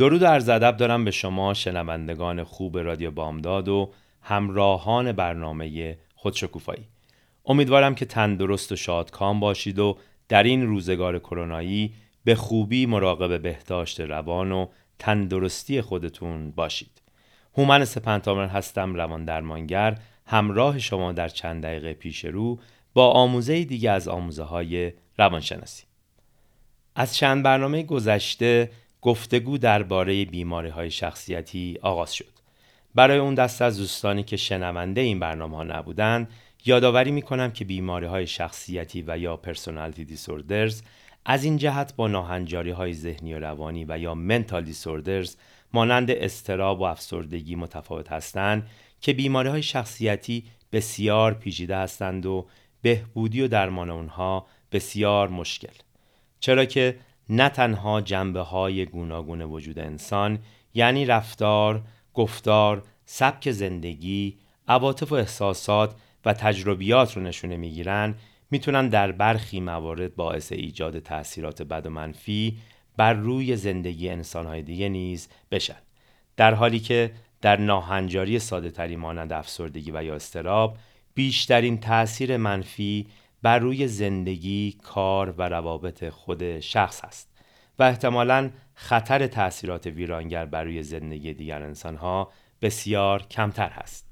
درود عرض ادب دارم به شما شنوندگان خوب رادیو بامداد و همراهان برنامه خودشکوفایی. امیدوارم که تندرست و شادکام باشید و در این روزگار کرونایی به خوبی مراقب بهداشت روان و تندرستی خودتون باشید. هومن سپنتامر هستم روان درمانگر همراه شما در چند دقیقه پیش رو با آموزه دیگه از آموزه های روانشناسی. از چند برنامه گذشته گفتگو درباره بیماری های شخصیتی آغاز شد. برای اون دست از دوستانی که شنونده این برنامه ها نبودند، یادآوری می کنم که بیماری های شخصیتی و یا پرسونالیتی دیسوردرز از این جهت با ناهنجاری های ذهنی و روانی و یا منتال دیسوردرز مانند استراب و افسردگی متفاوت هستند که بیماری های شخصیتی بسیار پیچیده هستند و بهبودی و درمان اونها بسیار مشکل. چرا که نه تنها جنبه های گوناگون وجود انسان یعنی رفتار، گفتار، سبک زندگی، عواطف و احساسات و تجربیات رو نشونه می‌گیرن می‌تونن در برخی موارد باعث ایجاد تاثیرات بد و منفی بر روی زندگی انسانهای دیگه نیز بشن. در حالی که در ناهنجاری ساده تری مانند افسردگی و یا استراب بیشترین تأثیر منفی بر روی زندگی، کار و روابط خود شخص است و احتمالاً خطر تأثیرات ویرانگر بر روی زندگی دیگر انسانها بسیار کمتر هست.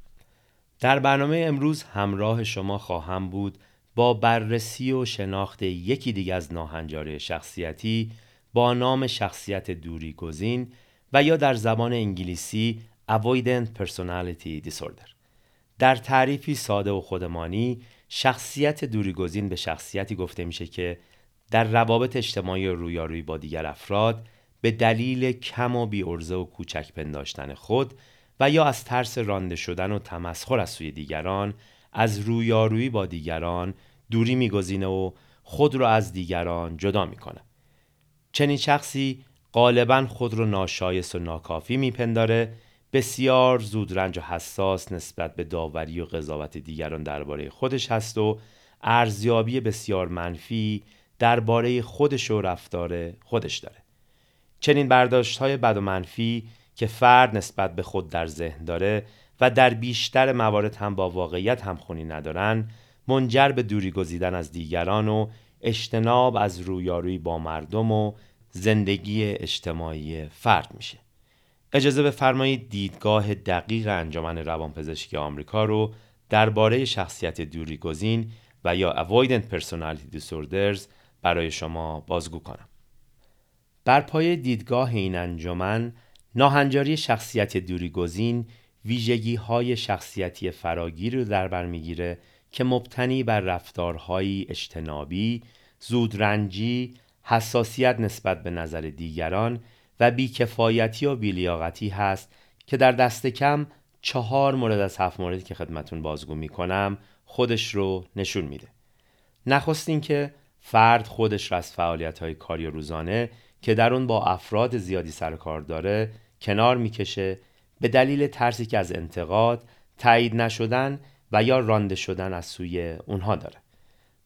در برنامه امروز همراه شما خواهم بود با بررسی و شناخت یکی دیگر از ناهنجاری شخصیتی با نام شخصیت دوری گزین و یا در زبان انگلیسی Avoidant Personality Disorder. در تعریفی ساده و خودمانی شخصیت دوریگزین به شخصیتی گفته میشه که در روابط اجتماعی رویارویی با دیگر افراد به دلیل کم و بیارزه و کوچک پنداشتن خود و یا از ترس رانده شدن و تمسخر از سوی دیگران از رویارویی با دیگران دوری میگزینه و خود را از دیگران جدا می‌کنه. چنین شخصی غالبا خود را ناشایست و ناکافی میپنداره بسیار زودرنج و حساس نسبت به داوری و قضاوت دیگران درباره خودش هست و ارزیابی بسیار منفی درباره خودش و رفتار خودش داره. چنین برداشت های بد و منفی که فرد نسبت به خود در ذهن داره و در بیشتر موارد هم با واقعیت همخونی ندارن منجر به دوری گزیدن از دیگران و اجتناب از رویارویی با مردم و زندگی اجتماعی فرد میشه. اجازه بفرمایید دیدگاه دقیق انجمن روانپزشکی آمریکا رو درباره شخصیت دوریگزین و یا Avoidant Personality Disorders برای شما بازگو کنم. بر پای دیدگاه این انجمن ناهنجاری شخصیت دوریگزین ویژگی های شخصیتی فراگیری رو در بر می‌گیره که مبتنی بر رفتارهایی اجتنابی، زودرنجی، حساسیت نسبت به نظر دیگران و بیکفایتی و بیلیاقتی هست که در دست کم چهار مورد از هفت موردی که خدمتون بازگو می‌کنم خودش رو نشون میده. نخست که فرد خودش را از فعالیت های کاری روزانه که در اون با افراد زیادی سر کار داره کنار می‌کشه به دلیل ترسی که از انتقاد تایید نشدن و یا رانده شدن از سوی اونها داره.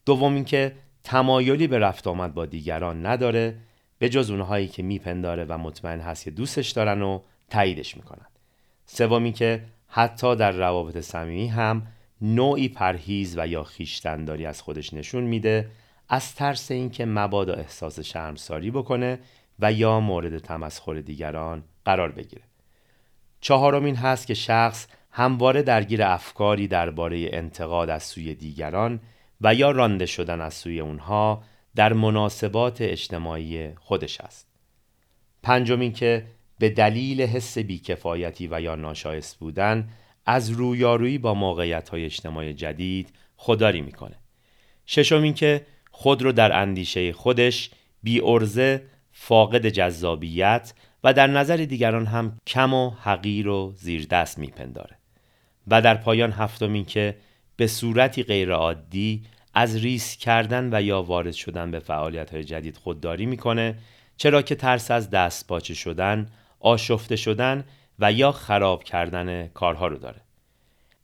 دوم اینکه تمایلی به رفت آمد با دیگران نداره به جز اونهایی که میپنداره و مطمئن هست که دوستش دارن و تاییدش می‌کنن. سومی که حتی در روابط صمیمی هم نوعی پرهیز و یا خیشتنداری از خودش نشون میده از ترس اینکه مبادا احساس شرمساری بکنه و یا مورد تمسخر دیگران قرار بگیره. چهارمین هست که شخص همواره درگیر افکاری درباره انتقاد از سوی دیگران و یا رانده شدن از سوی اونها در مناسبات اجتماعی خودش است. پنجمین که به دلیل حس بیکفایتی و یا ناشایست بودن از رویارویی با موقعیت های اجتماعی جدید خودداری می‌کنه. ششم که خود رو در اندیشه خودش بی ارزه فاقد جذابیت و در نظر دیگران هم کم و حقیر و زیر دست میپنداره. و در پایان هفتم که به صورتی غیرعادی از ریس کردن و یا وارد شدن به فعالیت های جدید خودداری می‌کنه چرا که ترس از دست باچه شدن، آشفته شدن و یا خراب کردن کارها رو داره.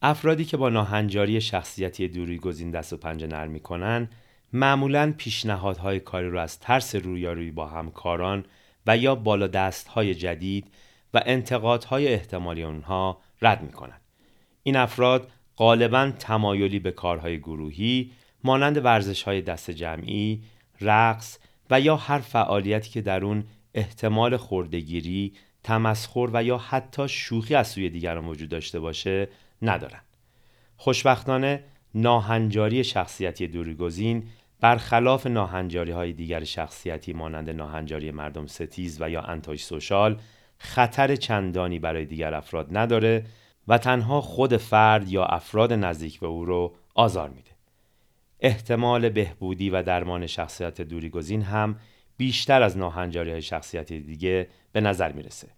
افرادی که با ناهنجاری شخصیتی دوری گزین دست و پنجه نرم می‌کنن معمولا پیشنهادهای کاری رو از ترس رویارویی با همکاران و یا بالا دستهای جدید و انتقادهای احتمالی اونها رد می‌کنن. این افراد غالبا تمایلی به کارهای گروهی مانند ورزش های دست جمعی، رقص و یا هر فعالیتی که در اون احتمال خوردگیری، تمسخر و یا حتی شوخی از سوی دیگران وجود داشته باشه ندارن. خوشبختانه ناهنجاری شخصیتی دوریگزین برخلاف ناهنجاری های دیگر شخصیتی مانند ناهنجاری مردم ستیز و یا انتاش سوشال خطر چندانی برای دیگر افراد نداره و تنها خود فرد یا افراد نزدیک به او رو آزار میده. احتمال بهبودی و درمان شخصیت دوری گزین هم بیشتر از ناهنجاری های شخصیت دیگه به نظر می‌رسه.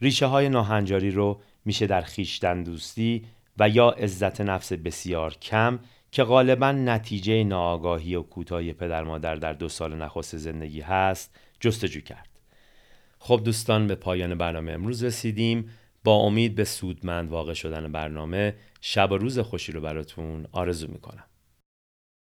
ریشه های ناهنجاری رو میشه در خیشتن دوستی و یا عزت نفس بسیار کم که غالبا نتیجه ناآگاهی و کوتاهی پدر مادر در دو سال نخست زندگی هست جستجو کرد. خب دوستان به پایان برنامه امروز رسیدیم با امید به سودمند واقع شدن برنامه شب و روز خوشی رو براتون آرزو می‌کنم